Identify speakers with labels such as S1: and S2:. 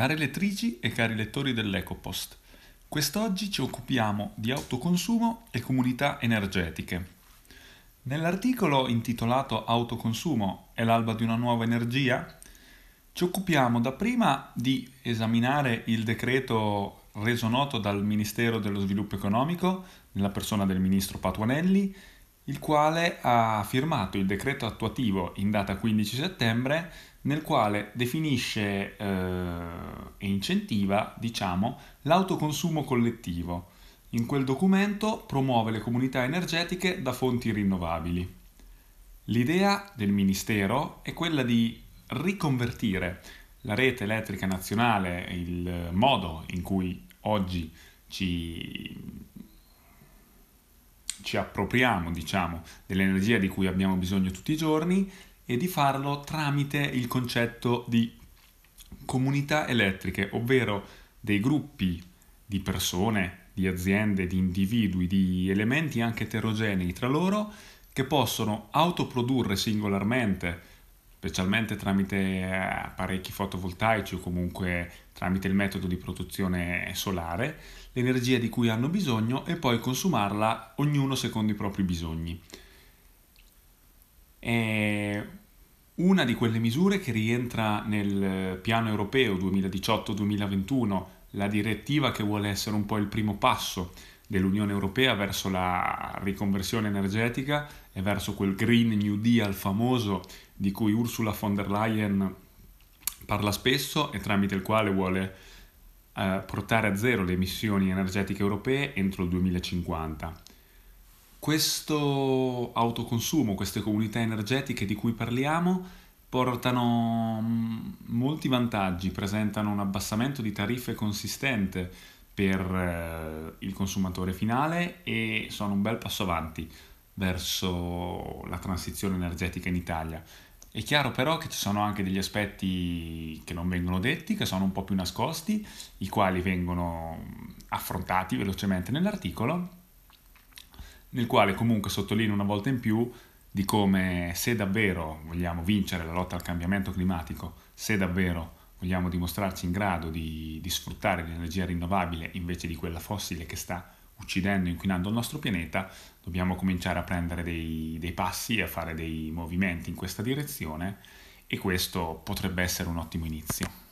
S1: Care lettrici e cari lettori dell'EcoPost, quest'oggi ci occupiamo di autoconsumo e comunità energetiche. Nell'articolo intitolato Autoconsumo è l'alba di una nuova energia ci occupiamo dapprima di esaminare il decreto reso noto dal Ministero dello Sviluppo Economico nella persona del ministro Patuanelli il quale ha firmato il decreto attuativo in data 15 settembre nel quale definisce eh, e incentiva, diciamo, l'autoconsumo collettivo. In quel documento promuove le comunità energetiche da fonti rinnovabili. L'idea del Ministero è quella di riconvertire la rete elettrica nazionale, il modo in cui oggi ci ci appropriamo, diciamo, dell'energia di cui abbiamo bisogno tutti i giorni e di farlo tramite il concetto di comunità elettriche, ovvero dei gruppi di persone, di aziende, di individui, di elementi anche eterogenei tra loro che possono autoprodurre singolarmente specialmente tramite apparecchi fotovoltaici o comunque tramite il metodo di produzione solare, l'energia di cui hanno bisogno e poi consumarla ognuno secondo i propri bisogni. È una di quelle misure che rientra nel piano europeo 2018-2021, la direttiva che vuole essere un po' il primo passo dell'Unione Europea verso la riconversione energetica e verso quel Green New Deal famoso di cui Ursula von der Leyen parla spesso e tramite il quale vuole eh, portare a zero le emissioni energetiche europee entro il 2050. Questo autoconsumo, queste comunità energetiche di cui parliamo, portano mm, molti vantaggi, presentano un abbassamento di tariffe consistente per eh, il consumatore finale e sono un bel passo avanti verso la transizione energetica in Italia. È chiaro però che ci sono anche degli aspetti che non vengono detti, che sono un po' più nascosti, i quali vengono affrontati velocemente nell'articolo, nel quale comunque sottolineo una volta in più di come se davvero vogliamo vincere la lotta al cambiamento climatico, se davvero vogliamo dimostrarci in grado di, di sfruttare l'energia rinnovabile invece di quella fossile che sta uccidendo e inquinando il nostro pianeta, dobbiamo cominciare a prendere dei, dei passi e a fare dei movimenti in questa direzione e questo potrebbe essere un ottimo inizio.